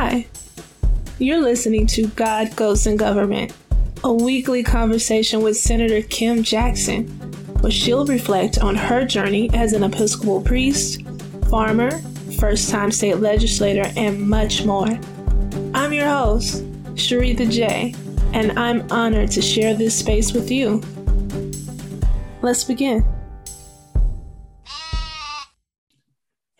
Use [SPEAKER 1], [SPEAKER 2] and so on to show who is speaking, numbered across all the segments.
[SPEAKER 1] Hi, you're listening to God, Goats, and Government, a weekly conversation with Senator Kim Jackson, where she'll reflect on her journey as an Episcopal priest, farmer, first time state legislator, and much more. I'm your host, Sharitha J, and I'm honored to share this space with you. Let's begin.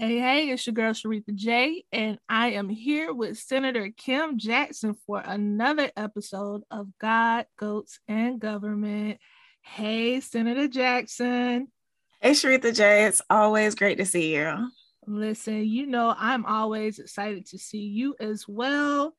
[SPEAKER 1] Hey, hey, it's your girl Sharitha J, and I am here with Senator Kim Jackson for another episode of God, Goats, and Government. Hey, Senator Jackson.
[SPEAKER 2] Hey, Sharitha J, it's always great to see you.
[SPEAKER 1] Listen, you know, I'm always excited to see you as well.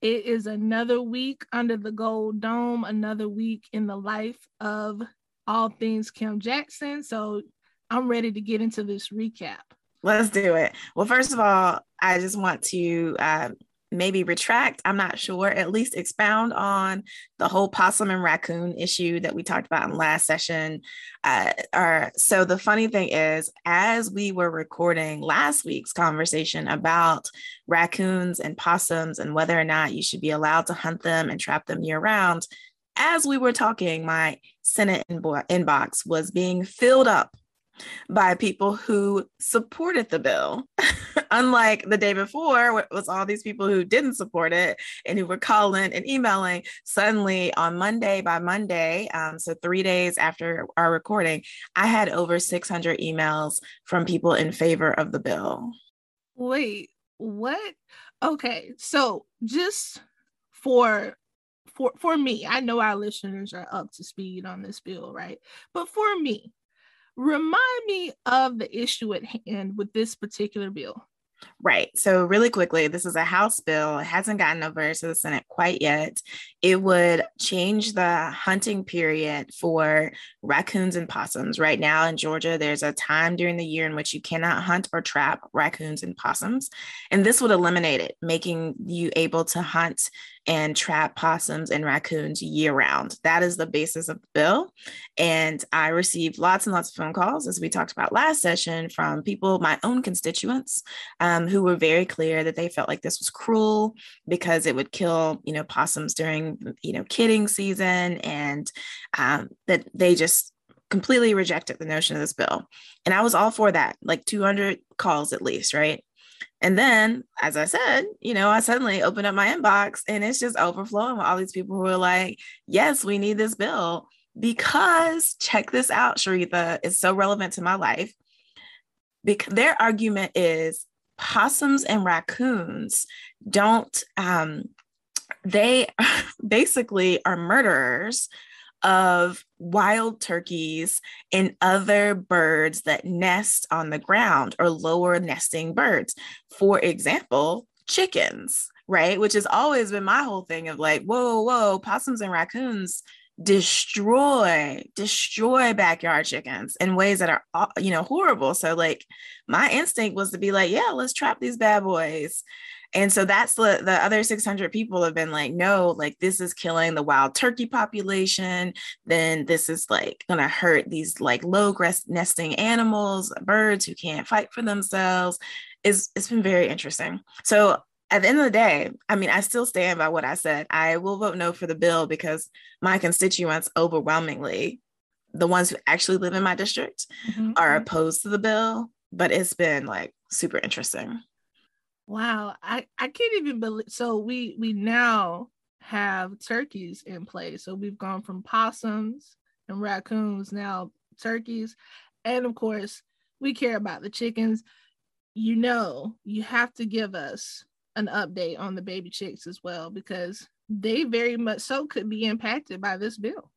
[SPEAKER 1] It is another week under the Gold Dome, another week in the life of all things Kim Jackson. So I'm ready to get into this recap.
[SPEAKER 2] Let's do it. Well, first of all, I just want to uh, maybe retract, I'm not sure, at least expound on the whole possum and raccoon issue that we talked about in last session. Uh, or, so the funny thing is, as we were recording last week's conversation about raccoons and possums and whether or not you should be allowed to hunt them and trap them year round, as we were talking, my Senate inbox was being filled up by people who supported the bill. Unlike the day before, it was all these people who didn't support it and who were calling and emailing. Suddenly, on Monday, by Monday, um, so three days after our recording, I had over 600 emails from people in favor of the bill.
[SPEAKER 1] Wait, what? Okay, so just for for for me, I know our listeners are up to speed on this bill, right? But for me, Remind me of the issue at hand with this particular bill.
[SPEAKER 2] Right. So, really quickly, this is a House bill. It hasn't gotten over to the Senate quite yet. It would change the hunting period for raccoons and possums. Right now in Georgia, there's a time during the year in which you cannot hunt or trap raccoons and possums. And this would eliminate it, making you able to hunt and trap possums and raccoons year round. That is the basis of the bill. And I received lots and lots of phone calls, as we talked about last session, from people, my own constituents, um, who were very clear that they felt like this was cruel because it would kill, you know, possums during, you know, kidding season and um, that they just completely rejected the notion of this bill. And I was all for that, like 200 calls at least, right? And then, as I said, you know, I suddenly open up my inbox and it's just overflowing with all these people who are like, yes, we need this bill because check this out, Sharitha, it's so relevant to my life. Because their argument is possums and raccoons don't, um, they basically are murderers of wild turkeys and other birds that nest on the ground or lower nesting birds. For example, chickens, right? Which has always been my whole thing of like, whoa, whoa, possums and raccoons destroy destroy backyard chickens in ways that are uh, you know horrible so like my instinct was to be like yeah let's trap these bad boys and so that's the the other 600 people have been like, no, like this is killing the wild turkey population. Then this is like gonna hurt these like low grass nesting animals, birds who can't fight for themselves. Is it's been very interesting. So at the end of the day, I mean, I still stand by what I said. I will vote no for the bill because my constituents overwhelmingly, the ones who actually live in my district, mm-hmm. are mm-hmm. opposed to the bill. But it's been like super interesting.
[SPEAKER 1] Wow, I I can't even believe. So we we now have turkeys in place. So we've gone from possums and raccoons now turkeys, and of course we care about the chickens. You know, you have to give us an update on the baby chicks as well because they very much so could be impacted by this bill.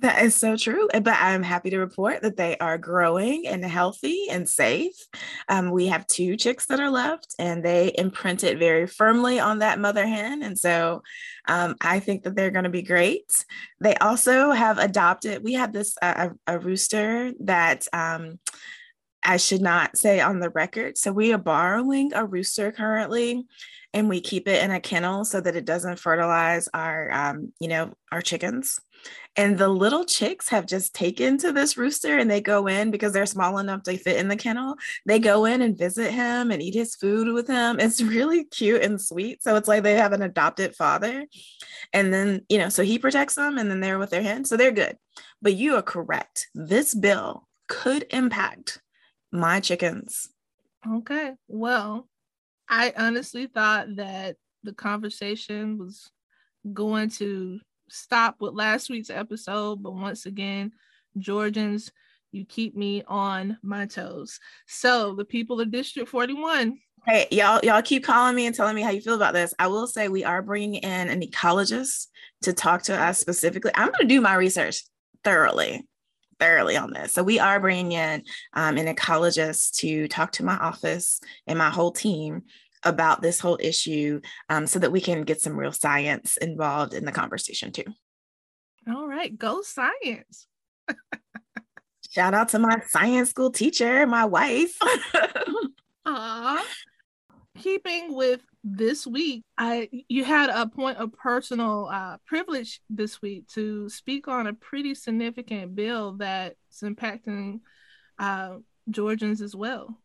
[SPEAKER 2] That is so true. But I'm happy to report that they are growing and healthy and safe. Um, we have two chicks that are left, and they imprinted very firmly on that mother hen. And so um, I think that they're going to be great. They also have adopted, we had this, uh, a, a, rooster that. Um, I should not say on the record. So we are borrowing a rooster currently, and we keep it in a kennel so that it doesn't fertilize our, um, you know, our chickens. And the little chicks have just taken to this rooster and they go in because they're small enough to fit in the kennel. They go in and visit him and eat his food with him. It's really cute and sweet. So it's like they have an adopted father. And then, you know, so he protects them and then they're with their hen. So they're good. But you are correct. This bill could impact my chickens.
[SPEAKER 1] Okay. Well, I honestly thought that the conversation was going to stop with last week's episode, but once again, Georgians, you keep me on my toes. So the people of District 41.
[SPEAKER 2] Hey, y'all, y'all keep calling me and telling me how you feel about this. I will say we are bringing in an ecologist to talk to us specifically. I'm going to do my research thoroughly thoroughly on this. So we are bringing in um, an ecologist to talk to my office and my whole team about this whole issue um, so that we can get some real science involved in the conversation too.
[SPEAKER 1] All right, go science.
[SPEAKER 2] Shout out to my science school teacher, my wife.
[SPEAKER 1] Aww. Keeping with this week, I you had a point of personal uh, privilege this week to speak on a pretty significant bill that's impacting uh, Georgians as well.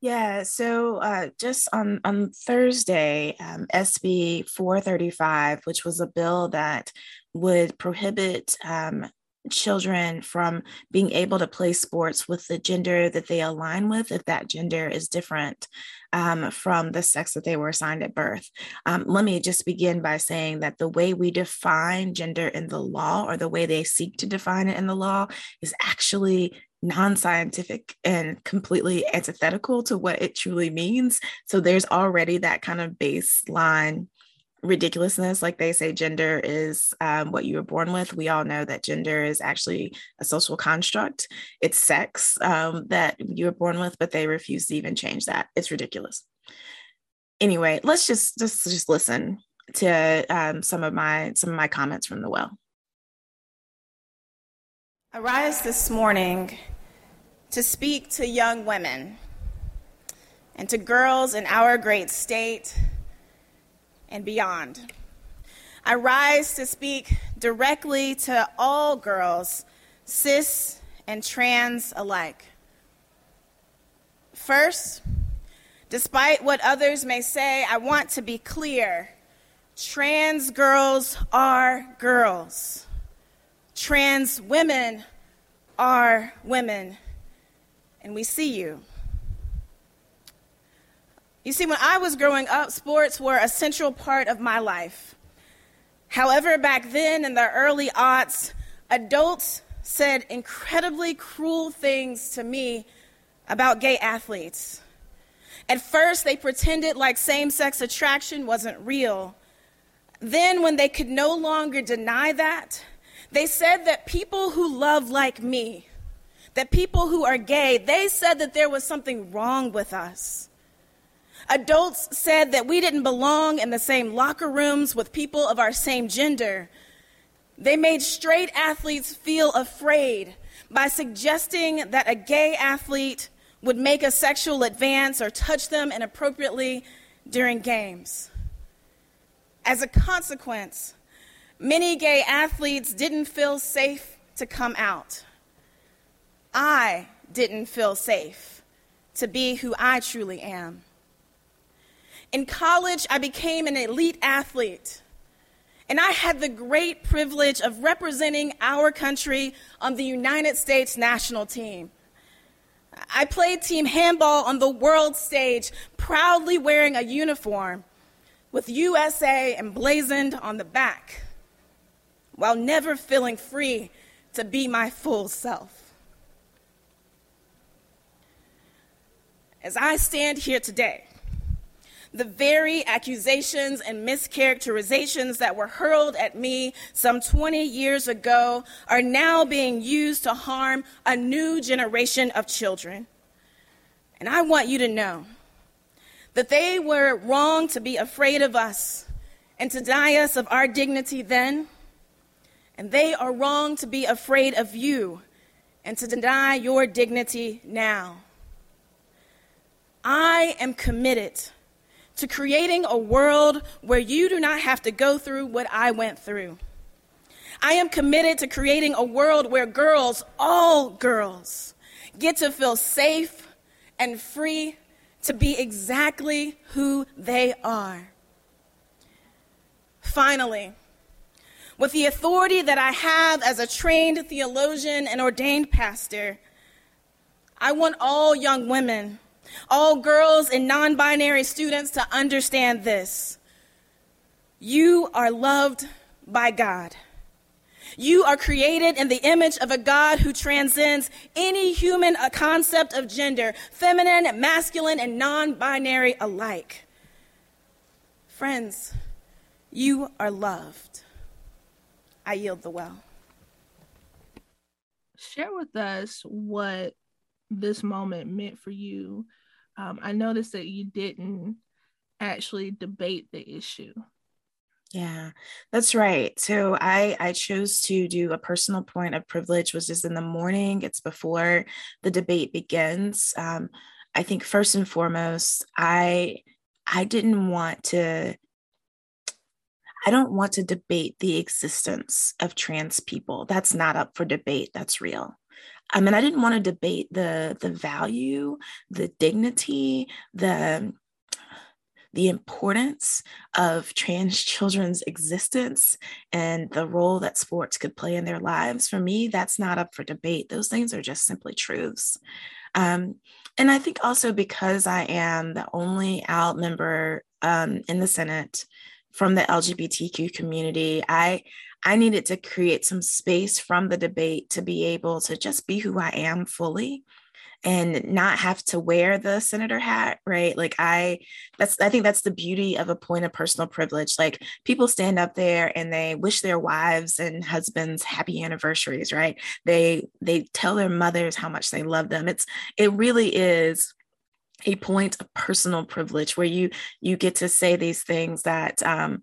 [SPEAKER 2] Yeah, so uh, just on on Thursday, um, SB 435, which was a bill that would prohibit um, children from being able to play sports with the gender that they align with if that gender is different um, from the sex that they were assigned at birth. Um, let me just begin by saying that the way we define gender in the law or the way they seek to define it in the law is actually non scientific and completely antithetical to what it truly means. So there's already that kind of baseline ridiculousness. Like they say, gender is um, what you were born with. We all know that gender is actually a social construct. It's sex um, that you were born with, but they refuse to even change that. It's ridiculous. Anyway, let's just just just listen to um, some of my some of my comments from the well.
[SPEAKER 3] I rise this morning to speak to young women and to girls in our great state and beyond. I rise to speak directly to all girls, cis and trans alike. First, despite what others may say, I want to be clear trans girls are girls, trans women are women, and we see you. You see, when I was growing up, sports were a central part of my life. However, back then in the early aughts, adults said incredibly cruel things to me about gay athletes. At first, they pretended like same sex attraction wasn't real. Then, when they could no longer deny that, they said that people who love like me, that people who are gay, they said that there was something wrong with us. Adults said that we didn't belong in the same locker rooms with people of our same gender. They made straight athletes feel afraid by suggesting that a gay athlete would make a sexual advance or touch them inappropriately during games. As a consequence, many gay athletes didn't feel safe to come out. I didn't feel safe to be who I truly am. In college, I became an elite athlete. And I had the great privilege of representing our country on the United States national team. I played team handball on the world stage, proudly wearing a uniform with USA emblazoned on the back, while never feeling free to be my full self. As I stand here today, the very accusations and mischaracterizations that were hurled at me some 20 years ago are now being used to harm a new generation of children. And I want you to know that they were wrong to be afraid of us and to deny us of our dignity then, and they are wrong to be afraid of you and to deny your dignity now. I am committed to creating a world where you do not have to go through what I went through. I am committed to creating a world where girls, all girls, get to feel safe and free to be exactly who they are. Finally, with the authority that I have as a trained theologian and ordained pastor, I want all young women, all girls and non binary students to understand this. You are loved by God. You are created in the image of a God who transcends any human uh, concept of gender, feminine, masculine, and non binary alike. Friends, you are loved. I yield the well.
[SPEAKER 1] Share with us what this moment meant for you. Um, I noticed that you didn't actually debate the issue.
[SPEAKER 2] Yeah, that's right. So I I chose to do a personal point of privilege, which is in the morning. It's before the debate begins. Um, I think first and foremost, I I didn't want to. I don't want to debate the existence of trans people. That's not up for debate. That's real. I mean, I didn't want to debate the the value, the dignity, the the importance of trans children's existence and the role that sports could play in their lives, for me, that's not up for debate. Those things are just simply truths. Um, and I think also because I am the only out member um, in the Senate from the LGBTQ community, I I needed to create some space from the debate to be able to just be who I am fully and not have to wear the senator hat right? Like i that's i think that's the beauty of a point of personal privilege. Like people stand up there and they wish their wives and husbands happy anniversaries right? They they tell their mothers how much they love them. It's it really is a point of personal privilege where you you get to say these things that um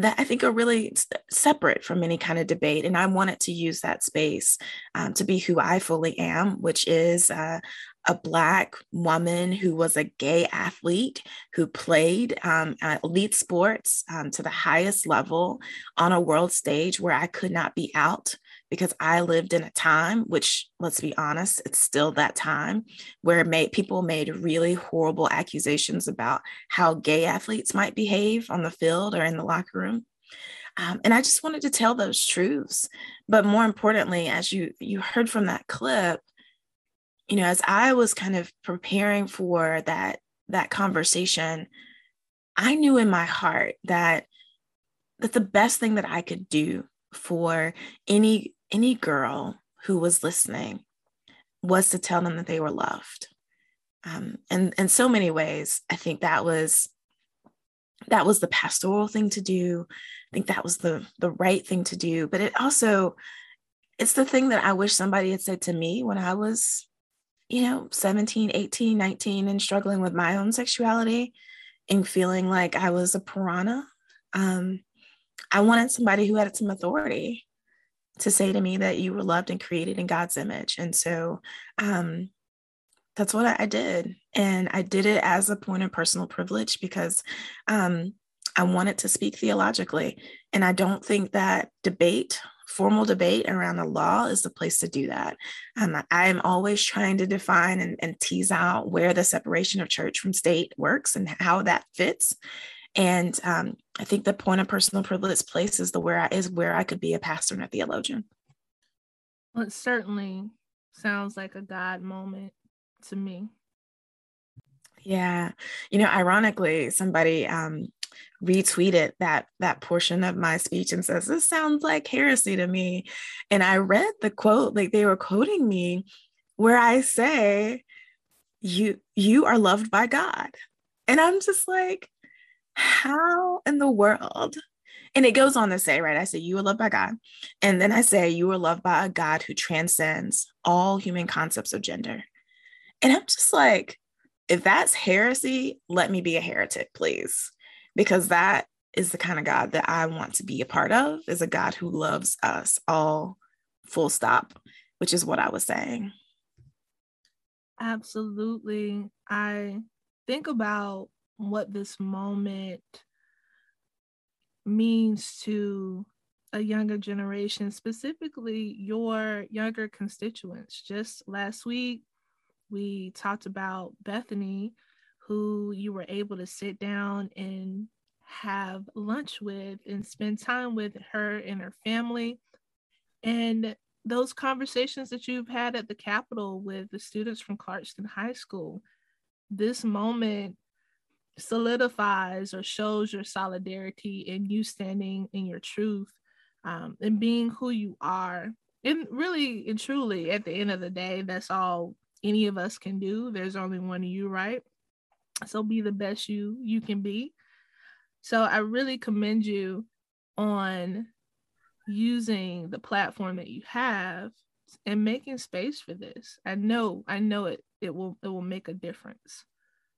[SPEAKER 2] that I think are really separate from any kind of debate. And I wanted to use that space um, to be who I fully am, which is uh, a Black woman who was a gay athlete who played um, elite sports um, to the highest level on a world stage where I could not be out because I lived in a time, which let's be honest, it's still that time where made, people made really horrible accusations about how gay athletes might behave on the field or in the locker room. Um, and I just wanted to tell those truths. But more importantly, as you you heard from that clip, you know, as I was kind of preparing for that that conversation, I knew in my heart that that the best thing that I could do for any any girl who was listening was to tell them that they were loved. Um, and in so many ways, I think that was that was the pastoral thing to do. I think that was the the right thing to do. But it also it's the thing that I wish somebody had said to me when I was, you know, 17, 18, 19 and struggling with my own sexuality and feeling like I was a piranha. Um, I wanted somebody who had some authority to say to me that you were loved and created in God's image. And so um, that's what I, did. And I did it as a point of personal privilege because um, I wanted to speak theologically. And I don't think that debate, formal debate around the law, is the place to do that. Um, I'm always trying to define and, and tease out where the separation of church from state works and how that fits. And um, I think the point of personal privilege place is the where I, is where I could be a pastor and a theologian.
[SPEAKER 1] Well, it certainly sounds like a God moment to me.
[SPEAKER 2] Yeah, you know, ironically, somebody um, retweeted that that portion of my speech and says this sounds like heresy to me, and I read the quote like they were quoting me, where I say, "You you are loved by God," and I'm just like, how in the world? And it goes on to say, right? I say, you are loved by God. And then I say, you are loved by a God who transcends all human concepts of gender. And I'm just like, if that's heresy, let me be a heretic, please. Because that is the kind of God that I want to be a part of, is a God who loves us all, full stop, which is what I was saying.
[SPEAKER 1] Absolutely. I think about what this moment means to a younger generation, specifically your younger constituents. Just last week, we talked about Bethany, who you were able to sit down and have lunch with and spend time with her and her family. And those conversations that you've had at the Capitol with the students from Clarkston High School, this moment solidifies or shows your solidarity and you standing in your truth um, and being who you are. And really and truly, at the end of the day, that's all any of us can do. There's only one of you, right? So be the best you you can be. So I really commend you on using the platform that you have and making space for this. I know, I know it it will it will make a difference.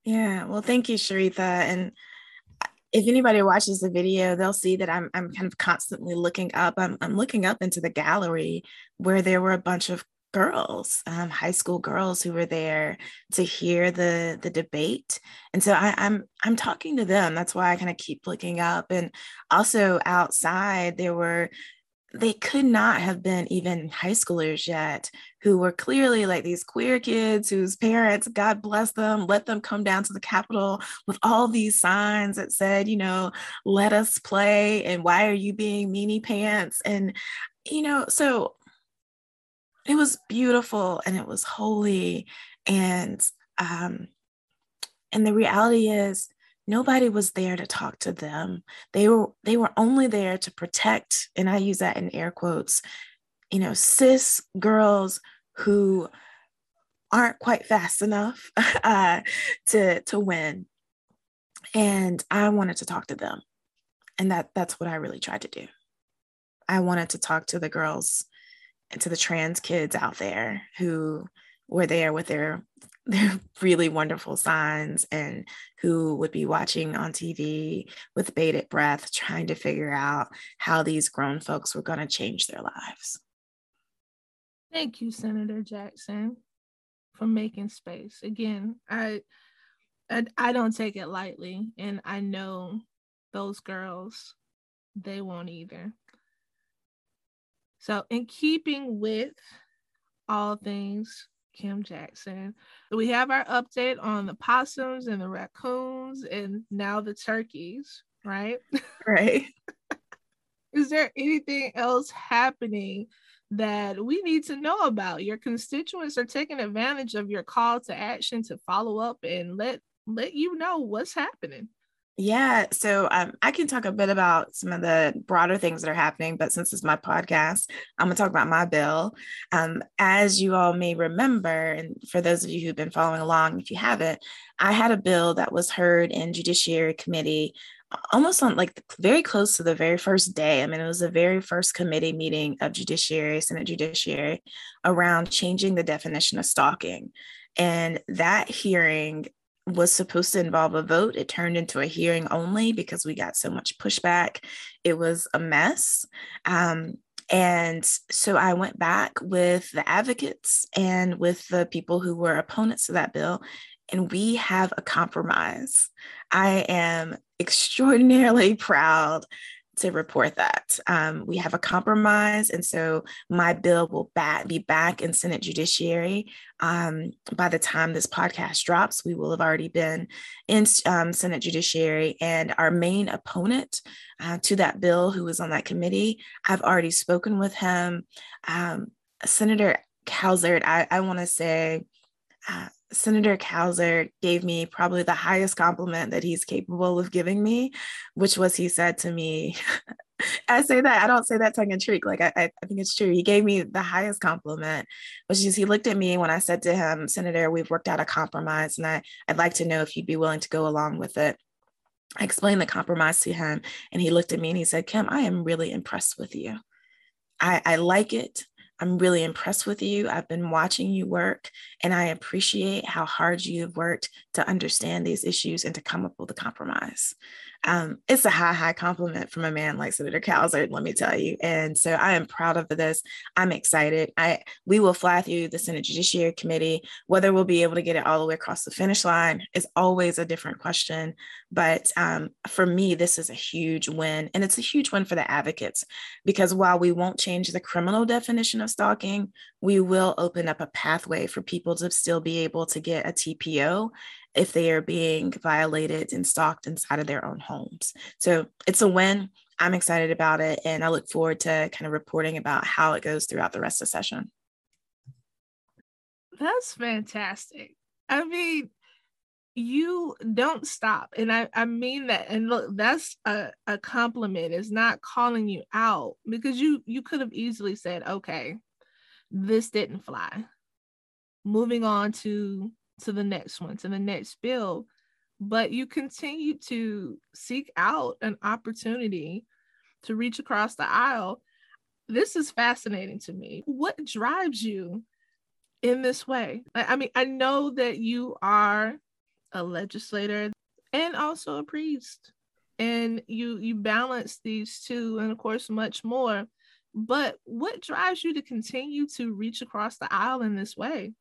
[SPEAKER 2] Yeah. Well, thank you, Sharitha. And if anybody watches the video, they'll see that I'm I'm kind of constantly looking up. I'm I'm looking up into the gallery where there were a bunch of girls, um, high school girls who were there to hear the the debate, and so I, I'm I'm talking to them. That's why I kind of keep looking up. And also outside, there were they could not have been even high schoolers yet who were clearly like these queer kids whose parents god bless them let them come down to the capitol with all these signs that said you know let us play and why are you being meanie pants? And you know so it was beautiful and it was holy and um and the reality is nobody was there to talk to them. They were they were only there to protect and i use that in air quotes you know cis girls who aren't quite fast enough uh, to to win. And i wanted to talk to them. And that that's what i really tried to do. I wanted to talk to the girls and to the trans kids out there who were there with their they're really wonderful signs and who would be watching on TV with bated breath, trying to figure out how these grown folks were going to change their lives.
[SPEAKER 1] Thank you, Senator Jackson, for making space. Again, I, I, I don't take it lightly, and I know those girls, they won't either. So, in keeping with all things Kim Jackson. We have our update on the possums and the raccoons and now the turkeys, right?
[SPEAKER 2] Right.
[SPEAKER 1] Is there anything else happening that we need to know about? Your constituents are taking advantage of your call to action to follow up and let let you know what's happening.
[SPEAKER 2] Yeah, so um, I can talk a bit about some of the broader things that are happening, but since it's my podcast, I'm gonna talk about my bill. Um, as you all may remember, and for those of you who've been following along, if you haven't, I had a bill that was heard in Judiciary Committee almost on like very close to the very first day. I mean, it was the very first committee meeting of Judiciary, Senate Judiciary, around changing the definition of stalking. And that hearing was supposed to involve a vote. It turned into a hearing only because we got so much pushback. It was a mess. Um, and so I went back with the advocates and with the people who were opponents to that bill, and we have a compromise. I am extraordinarily proud to report that. Um, we have a compromise, and so my bill will be back in Senate Judiciary. Um, by the time this podcast drops, we will have already been in um, Senate Judiciary, and our main opponent uh, to that bill, who was on that committee, I've already spoken with him. Um, Senator Cowsert, I, I want to say, uh, Senator Cowsert gave me probably the highest compliment that he's capable of giving me, which was he said to me, I say that, I don't say that tongue in cheek. Like, I, I think it's true. He gave me the highest compliment, which is he looked at me when I said to him, Senator, we've worked out a compromise, and I, I'd like to know if you'd be willing to go along with it. I explained the compromise to him, and he looked at me and he said, Kim, I am really impressed with you. I, I like it. I'm really impressed with you. I've been watching you work, and I appreciate how hard you have worked to understand these issues and to come up with a compromise um, it's a high, high compliment from a man like Senator Cowsert, let me tell you. And so I am proud of this. I'm excited. I we will fly through the Senate Judiciary Committee. Whether we'll be able to get it all the way across the finish line is always a different question. But um, for me, this is a huge win, and it's a huge win for the advocates because while we won't change the criminal definition of stalking, we will open up a pathway for people to still be able to get a TPO if they are being violated and stalked inside of their own homes. So it's a win. I'm excited about it. And I look forward to kind of reporting about how it goes throughout the rest of the session.
[SPEAKER 1] That's fantastic. I mean, you don't stop. And I, I mean that. And look, that's a, a compliment. It's not calling you out because you you could have easily said, okay, this didn't fly. Moving on to to the next one, to the next bill. But you continue to seek out an opportunity to reach across the aisle. This is fascinating to me. What drives you in this way? I mean, I know that you are a legislator and also a priest and you you balance these two and of course much more but what drives you to continue to reach across the aisle in this way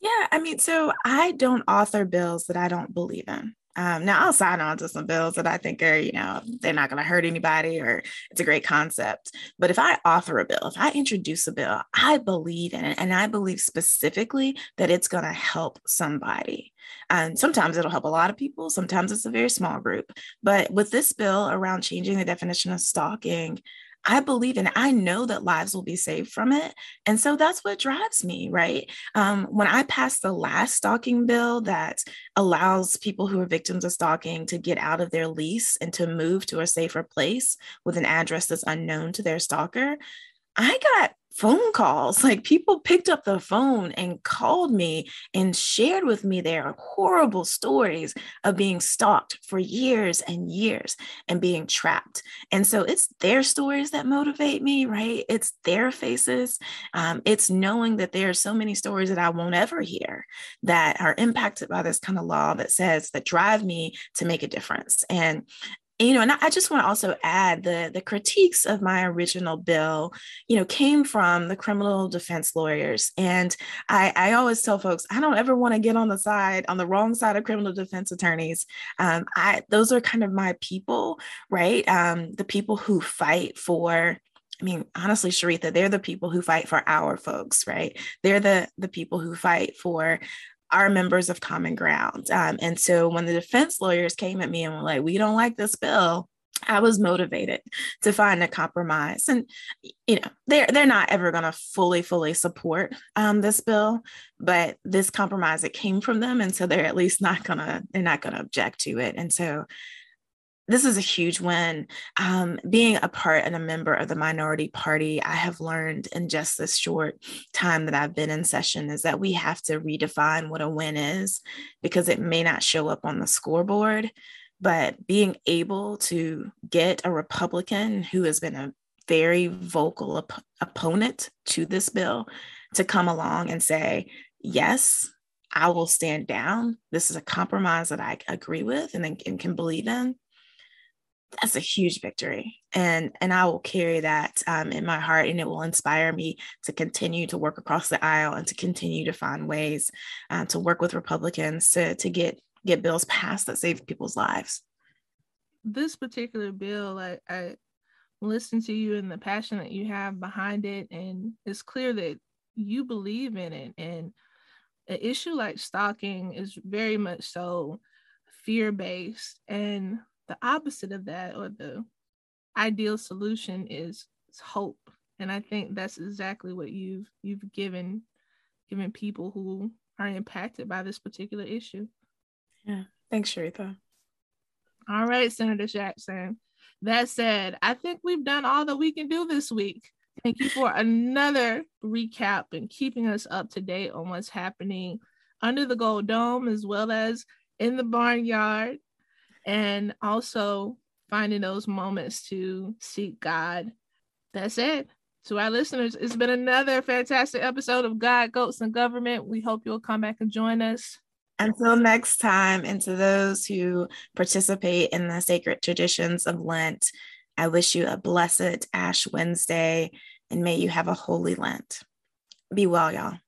[SPEAKER 2] yeah, I mean, so I don't author bills that I don't believe in. Um, now I'll sign on to some bills that I think are, you know, they're not going to hurt anybody or it's a great concept. But if I author a bill, if I introduce a bill, I believe in it. And I believe specifically that it's going to help somebody. And sometimes it'll help a lot of people. Sometimes it's a very small group. But with this bill around changing the definition of stalking, I believe and I know that lives will be saved from it. And so that's what drives me, right? Um, when I passed the last stalking bill that allows people who are victims of stalking to get out of their lease and to move to a safer place with an address that's unknown to their stalker, I got phone calls. Like people picked up the phone and called me and shared with me their horrible stories of being stalked for years and years and being trapped. And so it's their stories that motivate me, right? It's their faces. Um, it's knowing that there are so many stories that I won't ever hear that are impacted by this kind of law that says that drive me to make a difference. And you know, and I just want to also add the the critiques of my original bill, you know, came from the criminal defense lawyers, and I, I always tell folks I don't ever want to get on the side on the wrong side of criminal defense attorneys. Um, I those are kind of my people, right? Um, the people who fight for I mean, honestly, Sharitha, they're the people who fight for our folks, right? They're the the people who fight for are members of common ground. Um, and so when the defense lawyers came at me and were like, we don't like this bill, I was motivated to find a compromise. And you know, they're they're not ever gonna fully, fully support um, this bill, but this compromise it came from them. And so they're at least not gonna, they're not gonna object to it. And so this is a huge win. Um, being a part and a member of the minority party, I have learned in just this short time that I've been in session is that we have to redefine what a win is because it may not show up on the scoreboard. But being able to get a Republican who has been a very vocal op- opponent to this bill to come along and say, yes, I will stand down. This is a compromise that I agree with and, and can believe in that's a huge victory. And and i will carry that um, in my heart and it will inspire me to continue to work across the aisle and to continue to find ways uh, to work with republicans to to get get bills passed that save people's lives.
[SPEAKER 1] This particular bill i i listen to you and the passion that you have behind it and it's clear that you believe in it and an issue like stalking is very much so fear based and the opposite of that or the ideal solution is, hope. And i think that's exactly what you've you've given given people who are impacted by this particular issue.
[SPEAKER 2] Yeah. Thanks sharitha
[SPEAKER 1] all right senator jackson. That said i think we've done all that we can do this week. Thank you for another recap and keeping us up to date on what's happening under the gold dome as well as in the barnyard and also finding those moments to seek God. That's it. To our listeners, it's been another fantastic episode of God, Goats, and Government. We hope you'll come back and join us.
[SPEAKER 2] Until next time, and to those who participate in the sacred traditions of Lent, I wish you a blessed Ash Wednesday and may you have a holy Lent. Be well, y'all.